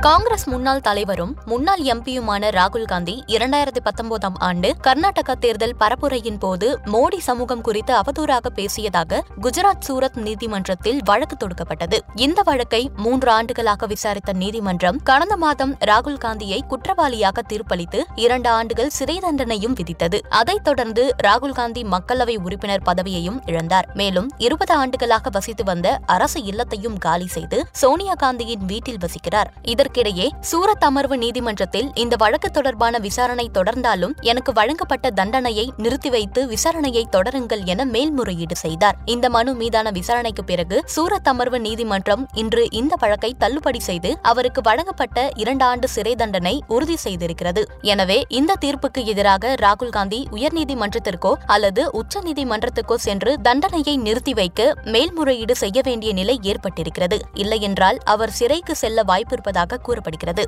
காங்கிரஸ் முன்னாள் தலைவரும் முன்னாள் எம்பியுமான ராகுல் காந்தி இரண்டாயிரத்தி பத்தொன்பதாம் ஆண்டு கர்நாடக தேர்தல் பரப்புரையின் போது மோடி சமூகம் குறித்து அவதூறாக பேசியதாக குஜராத் சூரத் நீதிமன்றத்தில் வழக்கு தொடுக்கப்பட்டது. இந்த வழக்கை மூன்று ஆண்டுகளாக விசாரித்த நீதிமன்றம் கடந்த மாதம் ராகுல் காந்தியை குற்றவாளியாக தீர்ப்பளித்து இரண்டு ஆண்டுகள் சிறை தண்டனையும் விதித்தது. அதைத் தொடர்ந்து ராகுல் காந்தி மக்களவை உறுப்பினர் பதவியையும் இழந்தார். மேலும் இருபது ஆண்டுகளாக வசித்து வந்த அரசு இல்லத்தையும் காலி செய்து சோனியா காந்தியின் வீட்டில் வசிக்கிறார். இதற்கிடையே சூரத் அமர்வு நீதிமன்றத்தில் இந்த வழக்கு தொடர்பான விசாரணை தொடர்ந்தாலும் எனக்கு வழங்கப்பட்ட தண்டனையை நிறுத்தி வைத்து விசாரணையை தொடருங்கள் என மேல்முறையீடு செய்தார். இந்த மனு மீதான விசாரணைக்கு பிறகு சூரத் அமர்வு நீதிமன்றம் இன்று இந்த வழக்கை தள்ளுபடி செய்து அவருக்கு வழங்கப்பட்ட இரண்டு ஆண்டு சிறை தண்டனை உறுதி செய்திருக்கிறது. எனவே இந்த தீர்ப்புக்கு எதிராக ராகுல் காந்தி உயர்நீதிமன்றத்திற்கோ அல்லது உச்சநீதிமன்றத்துக்கோ சென்று தண்டனையை நிறுத்தி வைக்க மேல்முறையீடு செய்ய வேண்டிய நிலை ஏற்பட்டிருக்கிறது. இல்லையென்றால் அவர் சிறைக்கு செல்ல வாய்ப்பிருப்பதாக கூறப்படுகிறது.